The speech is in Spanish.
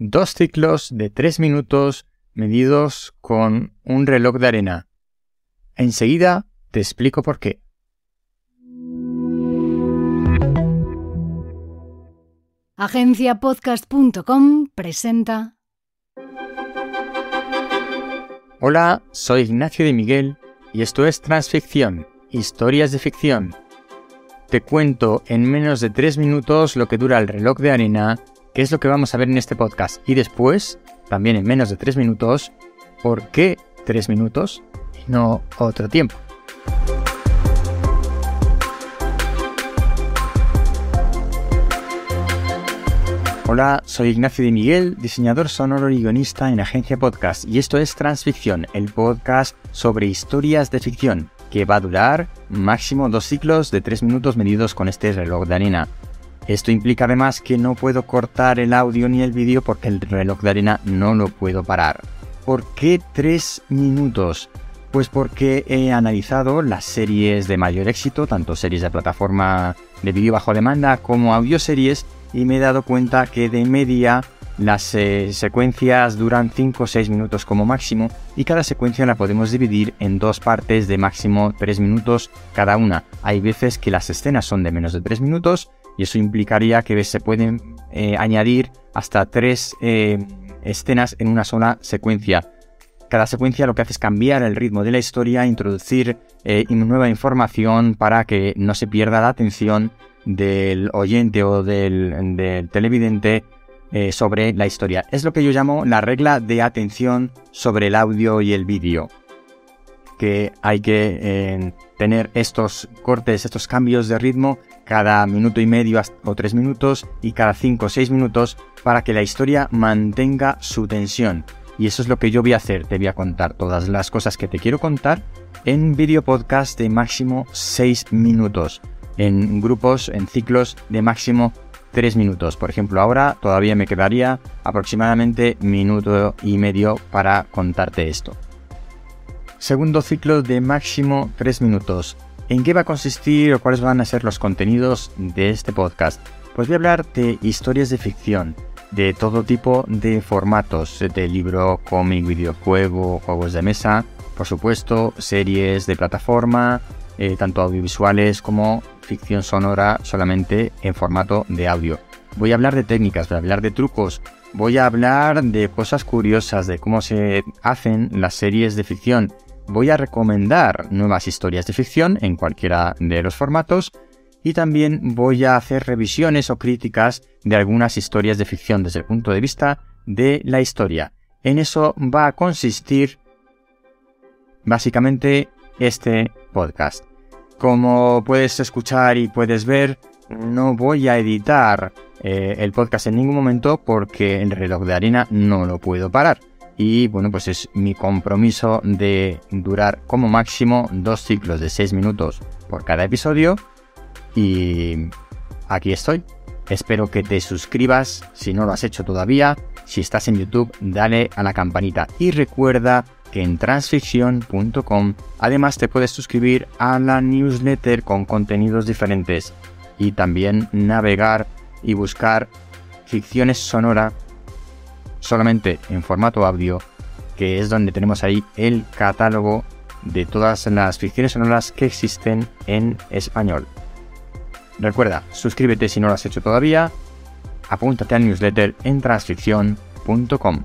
dos ciclos de tres minutos medidos con un reloj de arena. Enseguida te explico por qué. Agenciapodcast.com presenta. Hola, soy Ignacio de Miguel y esto es Transficción, historias de ficción. Te cuento en menos de tres minutos lo que dura el reloj de arena, es lo que vamos a ver en este podcast y después, también en menos de tres minutos, por qué tres minutos y no otro tiempo. Hola, soy Ignacio de Miguel, diseñador sonoro y guionista en Agencia Podcast, y esto es Transficción, el podcast sobre historias de ficción, que va a durar máximo dos ciclos de tres minutos medidos con este reloj de arena. Esto implica además que no puedo cortar el audio ni el vídeo porque el reloj de arena no lo puedo parar. ¿Por qué tres minutos? Pues porque he analizado las series de mayor éxito, tanto series de plataforma de vídeo bajo demanda como audioseries, y me he dado cuenta que de media las eh, secuencias duran 5 o 6 minutos como máximo y cada secuencia la podemos dividir en dos partes de máximo 3 minutos cada una. Hay veces que las escenas son de menos de 3 minutos y eso implicaría que se pueden eh, añadir hasta 3 eh, escenas en una sola secuencia. Cada secuencia lo que hace es cambiar el ritmo de la historia, introducir nueva información para que no se pierda la atención del oyente o del, televidente eh, sobre la historia. Es lo que yo llamo la regla de atención sobre el audio y el vídeo. Que hay que eh, tener estos cortes, estos cambios de ritmo cada minuto y medio o tres minutos y cada cinco o seis minutos para que la historia mantenga su tensión. Y eso es lo que yo voy a hacer. Te voy a contar todas las cosas que te quiero contar en vídeo podcast de máximo seis minutos en grupos, en ciclos de máximo 3 minutos. Por ejemplo, ahora todavía me quedaría aproximadamente minuto y medio para contarte esto. Segundo ciclo de máximo 3 minutos. ¿En qué va a consistir o cuáles van a ser los contenidos de este podcast? Pues voy a hablar de historias de ficción, de todo tipo de formatos, de libro, cómic, videojuego, juegos de mesa, por supuesto, series de plataforma, eh, tanto audiovisuales como ficción sonora solamente en formato de audio. Voy a hablar de técnicas, voy a hablar de trucos, voy a hablar de cosas curiosas, de cómo se hacen las series de ficción. Voy a recomendar nuevas historias de ficción en cualquiera de los formatos y también voy a hacer revisiones o críticas de algunas historias de ficción desde el punto de vista de la historia. En eso va a consistir básicamente este podcast. Como puedes escuchar y puedes ver, no voy a editar eh, el podcast en ningún momento porque el reloj de arena no lo puedo parar. Y bueno, pues es mi compromiso de durar como máximo dos ciclos de 6 minutos por cada episodio. Y aquí estoy. Espero que te suscribas si no lo has hecho todavía. Si estás en YouTube, dale a la campanita. Y recuerda que en transficción.com además te puedes suscribir a la newsletter con contenidos diferentes y también navegar y buscar ficciones sonora solamente en formato audio, que es donde tenemos ahí el catálogo de todas las ficciones sonoras que existen en español. Recuerda, suscríbete si no lo has hecho todavía, apúntate al newsletter en transficción.com.